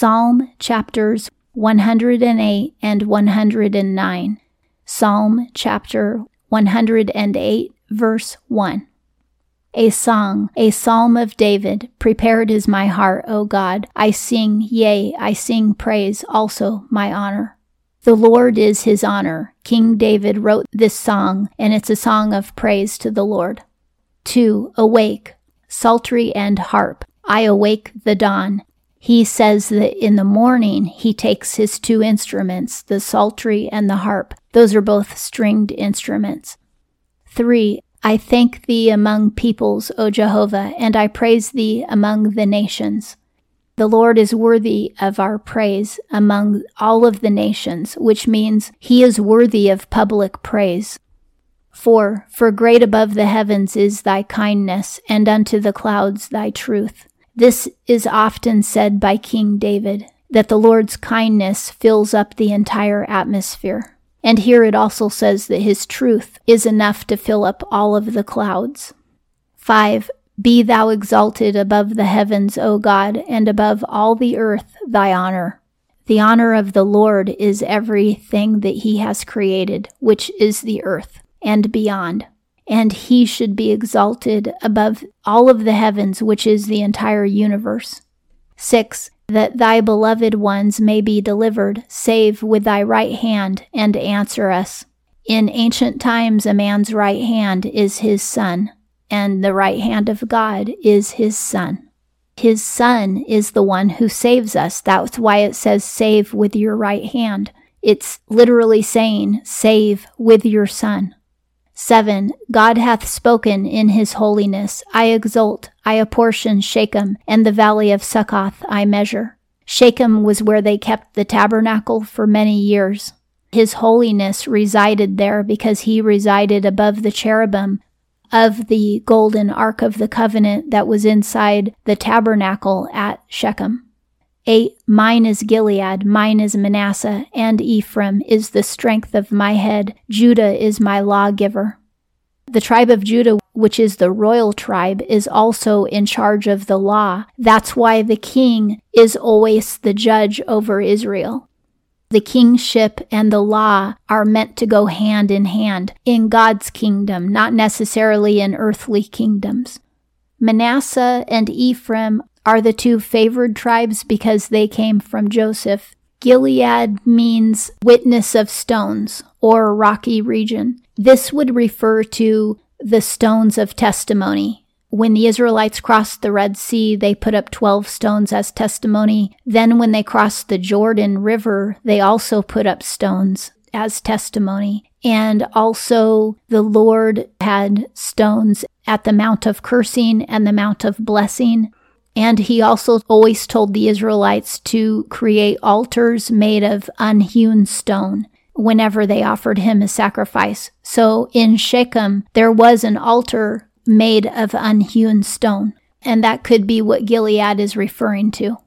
Psalm chapters 108 and 109. Psalm chapter 108, verse 1. A song, a psalm of David, prepared is my heart, O God. I sing, yea, I sing praise, also my honor. The Lord is his honor. King David wrote this song, and it's a song of praise to the Lord. 2. Awake, psaltery and harp. I awake the dawn. He says that in the morning he takes his two instruments, the psaltery and the harp. Those are both stringed instruments. 3. I thank thee among peoples, O Jehovah, and I praise thee among the nations. The Lord is worthy of our praise among all of the nations, which means he is worthy of public praise. 4. For great above the heavens is thy kindness, and unto the clouds thy truth. This is often said by King David, that the Lord's kindness fills up the entire atmosphere. And here it also says that his truth is enough to fill up all of the clouds. 5. Be thou exalted above the heavens, O God, and above all the earth thy honor. The honor of the Lord is everything that he has created, which is the earth and beyond. And he should be exalted above all of the heavens, which is the entire universe. 6 that thy beloved ones may be delivered, save with thy right hand, and answer us. In ancient times, a man's right hand is his son, and the right hand of God is his son. His son is the one who saves us. That's why it says, save with your right hand. It's literally saying, save with your son. 7. God hath spoken in his holiness. I exult, I apportion Shechem, and the valley of Succoth I measure. Shechem was where they kept the tabernacle for many years. His holiness resided there because he resided above the cherubim of the golden ark of the covenant that was inside the tabernacle at Shechem. 8. Mine is Gilead, mine is Manasseh, and Ephraim is the strength of my head. Judah is my lawgiver. The tribe of Judah, which is the royal tribe, is also in charge of the law. That's why the king is always the judge over Israel. The kingship and the law are meant to go hand in hand in God's kingdom, not necessarily in earthly kingdoms. Manasseh and Ephraim are the two favored tribes because they came from Joseph. Gilead means witness of stones or rocky region. This would refer to the stones of testimony. When the Israelites crossed the Red Sea, they put up 12 stones as testimony. Then, when they crossed the Jordan River, they also put up stones as testimony. And also, the Lord had stones at the Mount of Cursing and the Mount of Blessing. And he also always told the Israelites to create altars made of unhewn stone whenever they offered him a sacrifice. So in Shechem, there was an altar made of unhewn stone. And that could be what Gilead is referring to.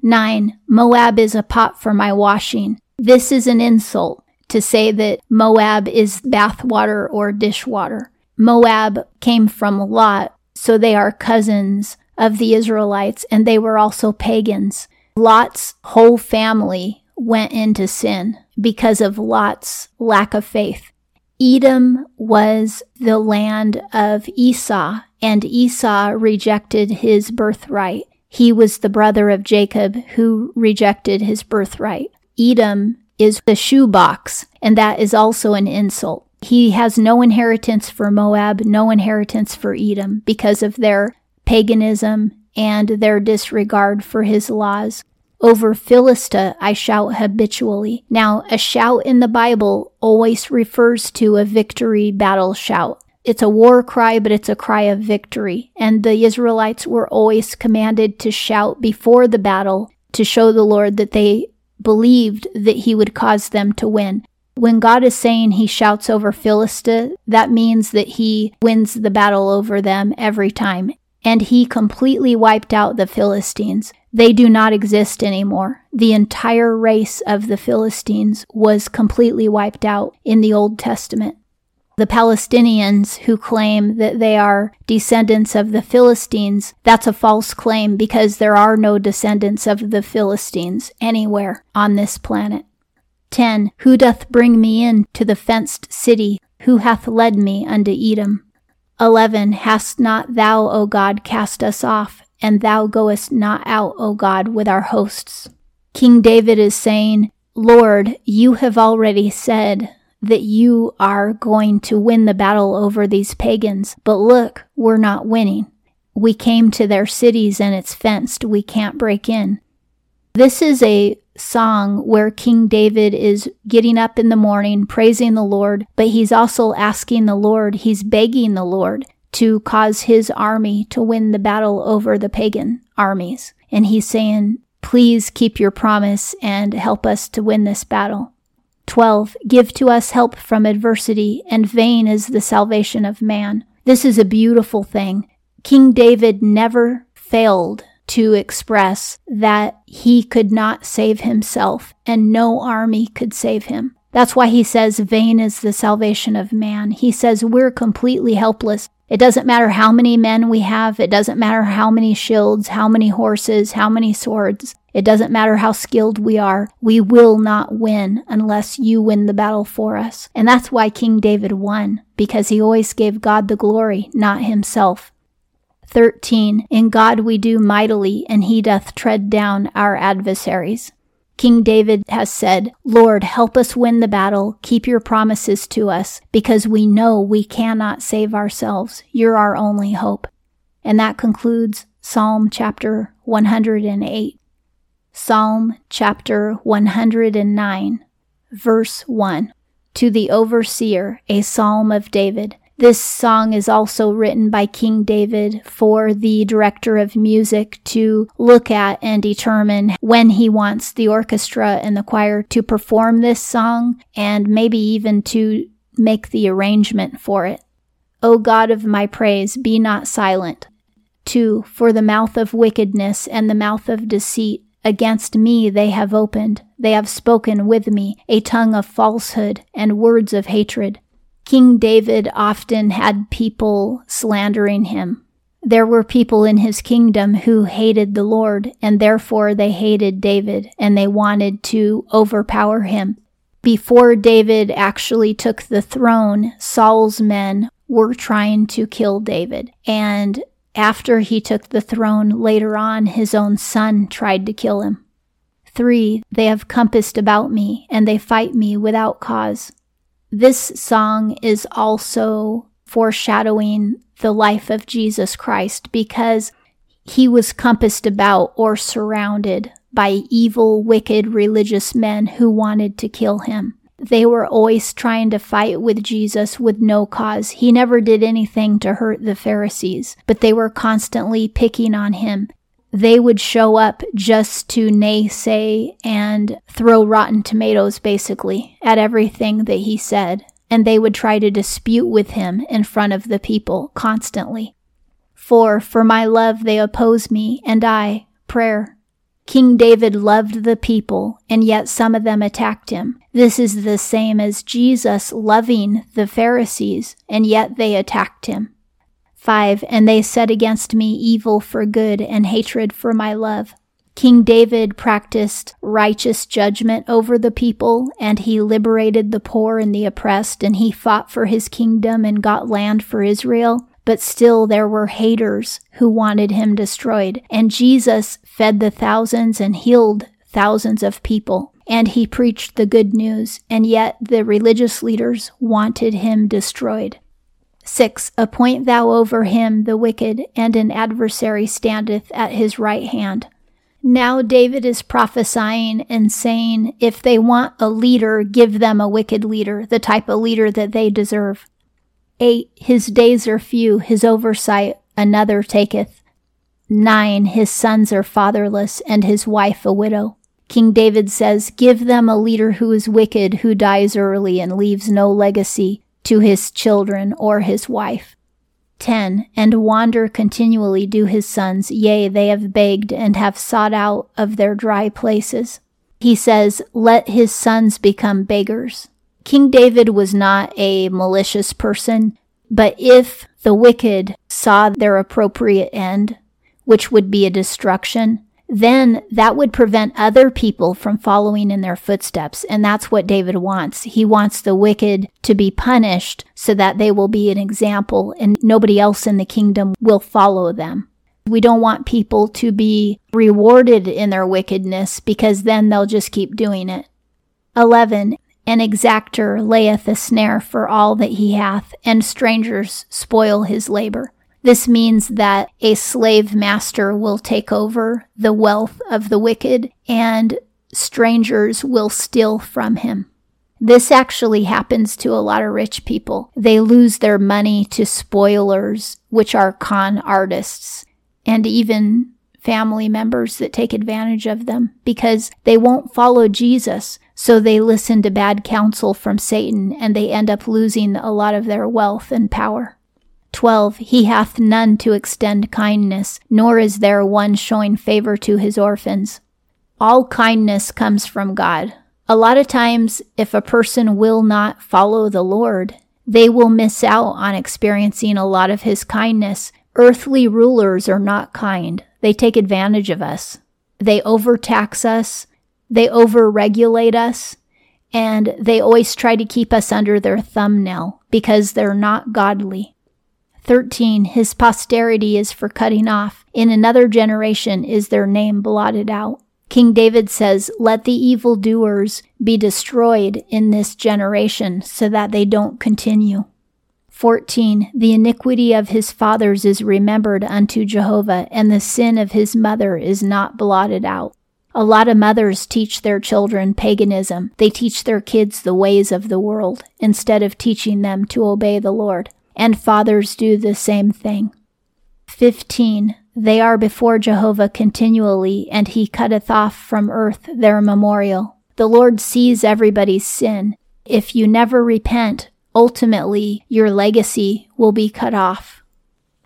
9. Moab is a pot for my washing. This is an insult to say that Moab is bathwater or dishwater. Moab came from Lot, so they are cousins of the Israelites, and they were also pagans. Lot's whole family went into sin because of Lot's lack of faith. Edom was the land of Esau, and Esau rejected his birthright. He was the brother of Jacob who rejected his birthright. Edom is the shoebox, and that is also an insult. He has no inheritance for Moab, no inheritance for Edom because of their paganism and their disregard for his laws. Over Philistia I shout habitually. Now, a shout in the Bible always refers to a victory battle shout. It's a war cry, but it's a cry of victory. And the Israelites were always commanded to shout before the battle to show the Lord that they believed that he would cause them to win. When God is saying he shouts over Philistia, that means that he wins the battle over them every time. And he completely wiped out the Philistines. They do not exist anymore. The entire race of the Philistines was completely wiped out in the Old Testament. The Palestinians who claim that they are descendants of the Philistines, that's a false claim because there are no descendants of the Philistines anywhere on this planet. 10. Who doth bring me in to the fenced city? Who hath led me unto Edom? 11. Hast not thou, O God, cast us off, and thou goest not out, O God, with our hosts? King David is saying, Lord, you have already said that you are going to win the battle over these pagans, but look, we're not winning. We came to their cities and it's fenced. We can't break in. This is a song where King David is getting up in the morning, praising the Lord, but he's also asking the Lord, he's begging the Lord to cause his army to win the battle over the pagan armies. And he's saying, Please keep your promise and help us to win this battle. 12. Give to us help from adversity, and vain is the salvation of man. This is a beautiful thing. King David never failed to express that he could not save himself and no army could save him. That's why he says, Vain is the salvation of man. He says, We're completely helpless. It doesn't matter how many men we have. It doesn't matter how many shields, how many horses, how many swords. It doesn't matter how skilled we are. We will not win unless you win the battle for us. And that's why King David won, because he always gave God the glory, not himself. 13. In God we do mightily, and he doth tread down our adversaries. King David has said, Lord, help us win the battle. Keep your promises to us, because we know we cannot save ourselves. You're our only hope. And that concludes Psalm chapter 108. Psalm chapter 109, verse 1. To the overseer, a psalm of David. This song is also written by King David for the director of music to look at and determine when he wants the orchestra and the choir to perform this song and maybe even to make the arrangement for it. O God of my praise, be not silent. 2. For the mouth of wickedness and the mouth of deceit against me they have opened. They have spoken with me a tongue of falsehood and words of hatred. King David often had people slandering him. There were people in his kingdom who hated the Lord, and therefore they hated David and they wanted to overpower him. Before David actually took the throne, Saul's men were trying to kill David. And after he took the throne, later on, his own son tried to kill him. 3. They have compassed about me, and they fight me without cause. This song is also foreshadowing the life of Jesus Christ because he was compassed about or surrounded by evil, wicked religious men who wanted to kill him. They were always trying to fight with Jesus with no cause. He never did anything to hurt the Pharisees, but they were constantly picking on him they would show up just to naysay and throw rotten tomatoes basically at everything that he said. And they would try to dispute with him in front of the people constantly. For for my love they oppose me, and I, prayer. King David loved the people, and yet some of them attacked him. This is the same as Jesus loving the Pharisees, and yet they attacked him. 5. And they set against me evil for good and hatred for my love. King David practiced righteous judgment over the people, and he liberated the poor and the oppressed, and he fought for his kingdom and got land for Israel. But still, there were haters who wanted him destroyed. And Jesus fed the thousands and healed thousands of people. And he preached the good news, and yet the religious leaders wanted him destroyed. 6. Appoint thou over him the wicked, and an adversary standeth at his right hand. Now David is prophesying and saying, if they want a leader, give them a wicked leader, the type of leader that they deserve. 8. His days are few, his oversight another taketh. 9. His sons are fatherless, and his wife a widow. King David says, Give them a leader who is wicked, who dies early and leaves no legacy, to his children or his wife. 10. And wander continually do his sons, yea, they have begged and have sought out of their dry places. He says, Let his sons become beggars. King David was not a malicious person, but if the wicked saw their appropriate end, which would be a destruction, then that would prevent other people from following in their footsteps. And that's what David wants. He wants the wicked to be punished so that they will be an example and nobody else in the kingdom will follow them. We don't want people to be rewarded in their wickedness because then they'll just keep doing it. 11. An exactor layeth a snare for all that he hath, and strangers spoil his labor. This means that a slave master will take over the wealth of the wicked and strangers will steal from him. This actually happens to a lot of rich people. They lose their money to spoilers, which are con artists, and even family members that take advantage of them because they won't follow Jesus. So they listen to bad counsel from Satan and they end up losing a lot of their wealth and power. 12. He hath none to extend kindness, nor is there one showing favor to his orphans. All kindness comes from God. A lot of times, if a person will not follow the Lord, they will miss out on experiencing a lot of his kindness. Earthly rulers are not kind. They take advantage of us. They overtax us. They overregulate us. And they always try to keep us under their thumbnail because they're not godly. 13. His posterity is for cutting off. In another generation is their name blotted out. King David says, Let the evildoers be destroyed in this generation so that they don't continue. 14. The iniquity of his fathers is remembered unto Jehovah, and the sin of his mother is not blotted out. A lot of mothers teach their children paganism. They teach their kids the ways of the world instead of teaching them to obey the Lord. And fathers do the same thing. 15. They are before Jehovah continually, and he cutteth off from earth their memorial. The Lord sees everybody's sin. If you never repent, ultimately your legacy will be cut off.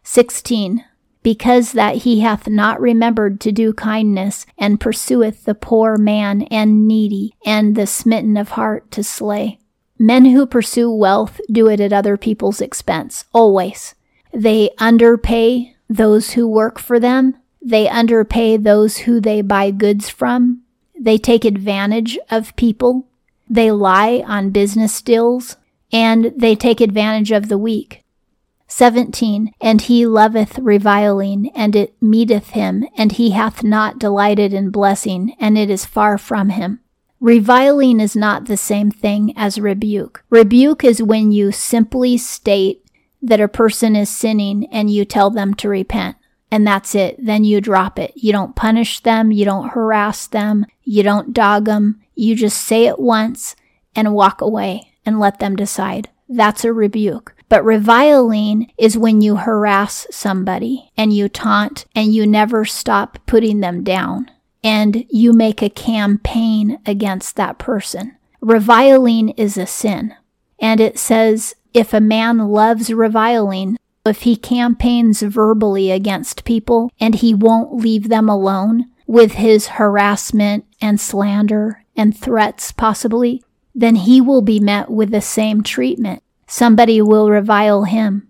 16. Because that he hath not remembered to do kindness, and pursueth the poor man and needy, and the smitten of heart to slay. Men who pursue wealth do it at other people's expense, always. They underpay those who work for them. They underpay those who they buy goods from. They take advantage of people. They lie on business deals and they take advantage of the weak. 17. And he loveth reviling, and it meeteth him, and he hath not delighted in blessing, and it is far from him. Reviling is not the same thing as rebuke. Rebuke is when you simply state that a person is sinning and you tell them to repent. And that's it. Then you drop it. You don't punish them. You don't harass them. You don't dog them. You just say it once and walk away and let them decide. That's a rebuke. But reviling is when you harass somebody and you taunt and you never stop putting them down and you make a campaign against that person. Reviling is a sin. And it says if a man loves reviling, if he campaigns verbally against people and he won't leave them alone with his harassment and slander and threats, possibly, then he will be met with the same treatment. Somebody will revile him.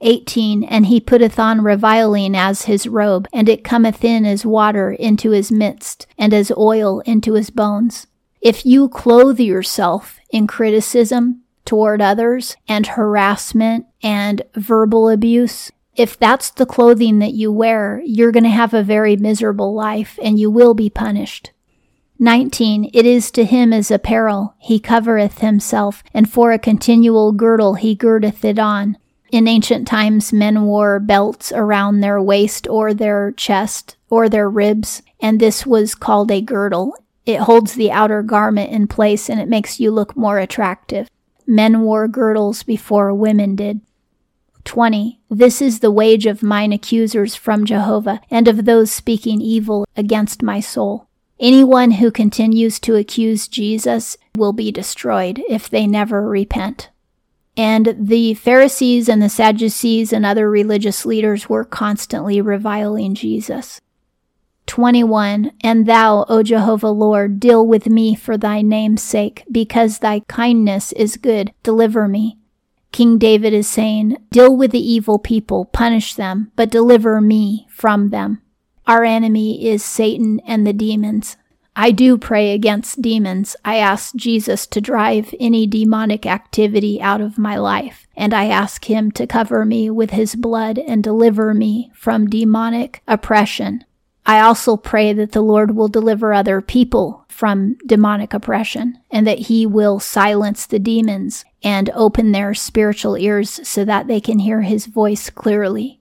18. And he putteth on reviling as his robe, and it cometh in as water into his midst, and as oil into his bones. If you clothe yourself in criticism toward others and harassment and verbal abuse, if that's the clothing that you wear, you're going to have a very miserable life and you will be punished. 19. It is to him as apparel, he covereth himself, and for a continual girdle he girdeth it on. In ancient times, men wore belts around their waist or their chest or their ribs, and this was called a girdle. It holds the outer garment in place and it makes you look more attractive. Men wore girdles before women did. 20. This is the wage of mine accusers from Jehovah, and of those speaking evil against my soul. Anyone who continues to accuse Jesus will be destroyed if they never repent. And the Pharisees and the Sadducees and other religious leaders were constantly reviling Jesus. 21 And thou, O Jehovah Lord, deal with me for thy name's sake, because thy kindness is good, deliver me. King David is saying, Deal with the evil people, punish them, but deliver me from them. Our enemy is Satan and the demons. I do pray against demons. I ask Jesus to drive any demonic activity out of my life, and I ask him to cover me with his blood and deliver me from demonic oppression. I also pray that the Lord will deliver other people from demonic oppression and that he will silence the demons and open their spiritual ears so that they can hear his voice clearly.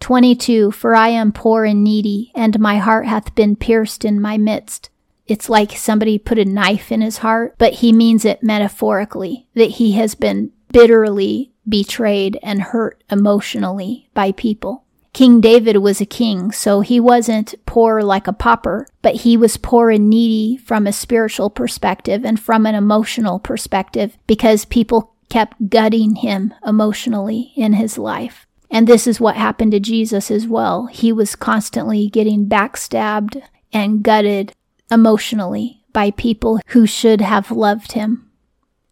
22 For I am poor and needy, and my heart hath been pierced in my midst. It's like somebody put a knife in his heart, but he means it metaphorically, that he has been bitterly betrayed and hurt emotionally by people. King David was a king, so he wasn't poor like a pauper, but he was poor and needy from a spiritual perspective and from an emotional perspective because people kept gutting him emotionally in his life. And this is what happened to Jesus as well. He was constantly getting backstabbed and gutted emotionally by people who should have loved him.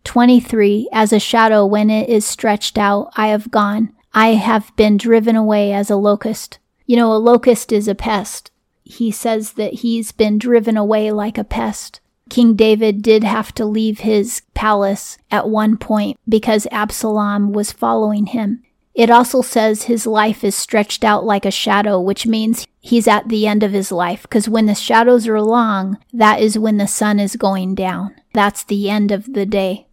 23. As a shadow when it is stretched out, I have gone. I have been driven away as a locust. You know, a locust is a pest. He says that he's been driven away like a pest. King David did have to leave his palace at one point because Absalom was following him. It also says his life is stretched out like a shadow, which means he's at the end of his life. Because when the shadows are long, that is when the sun is going down. That's the end of the day.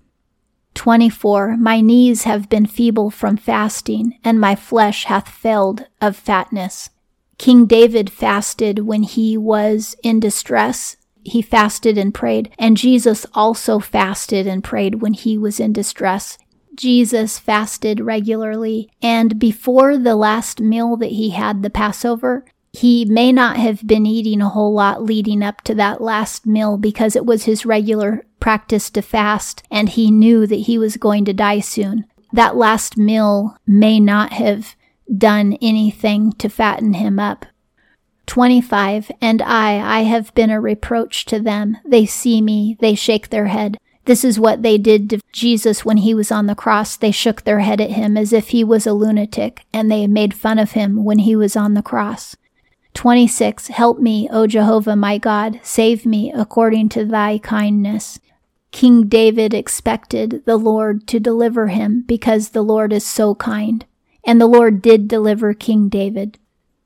24. My knees have been feeble from fasting, and my flesh hath failed of fatness. King David fasted when he was in distress. He fasted and prayed, and Jesus also fasted and prayed when he was in distress. Jesus fasted regularly, and before the last meal that he had, the Passover, he may not have been eating a whole lot leading up to that last meal because it was his regular practice to fast, and he knew that he was going to die soon. That last meal may not have done anything to fatten him up. 25. And I, I have been a reproach to them. They see me, they shake their head. This is what they did to Jesus when he was on the cross. They shook their head at him as if he was a lunatic, and they made fun of him when he was on the cross. 26. Help me, O Jehovah my God, save me according to thy kindness. King David expected the Lord to deliver him because the Lord is so kind. And the Lord did deliver King David.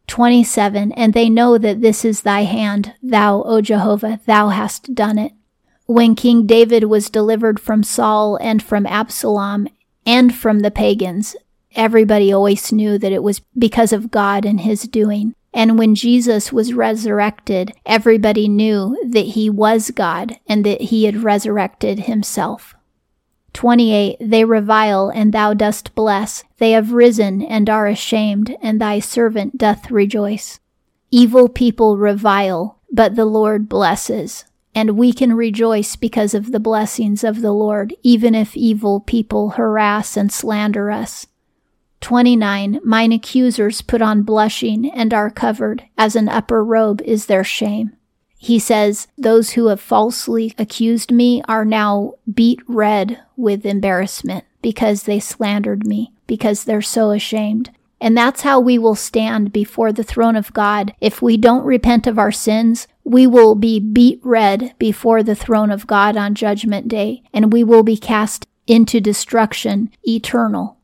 27. And they know that this is thy hand, thou, O Jehovah, thou hast done it when King David was delivered from Saul and from Absalom and from the pagans, everybody always knew that it was because of God and his doing. And when Jesus was resurrected, everybody knew that he was God and that he had resurrected himself. 28. They revile, and thou dost bless. They have risen and are ashamed, and thy servant doth rejoice. Evil people revile, but the Lord blesses and we can rejoice because of the blessings of the Lord, even if evil people harass and slander us. 29. Mine accusers put on blushing and are covered, as an upper robe is their shame. He says, Those who have falsely accused me are now beat red with embarrassment because they slandered me, because they're so ashamed. And that's how we will stand before the throne of God. If we don't repent of our sins, we will be beat red before the throne of God on Judgment Day, and we will be cast into destruction eternal.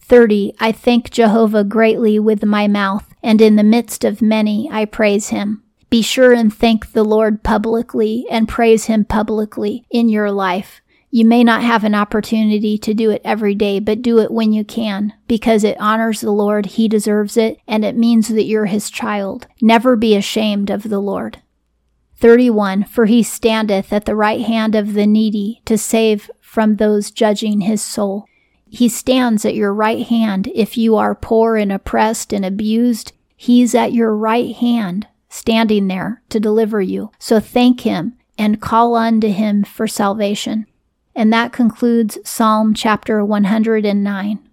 30. I thank Jehovah greatly with my mouth, and in the midst of many I praise him. Be sure and thank the Lord publicly and praise him publicly in your life. You may not have an opportunity to do it every day, but do it when you can because it honors the Lord. He deserves it and it means that you're his child. Never be ashamed of the Lord. 31. For he standeth at the right hand of the needy to save from those judging his soul. He stands at your right hand if you are poor and oppressed and abused. He's at your right hand, standing there to deliver you. So thank him and call unto him for salvation. And that concludes Psalm chapter 109.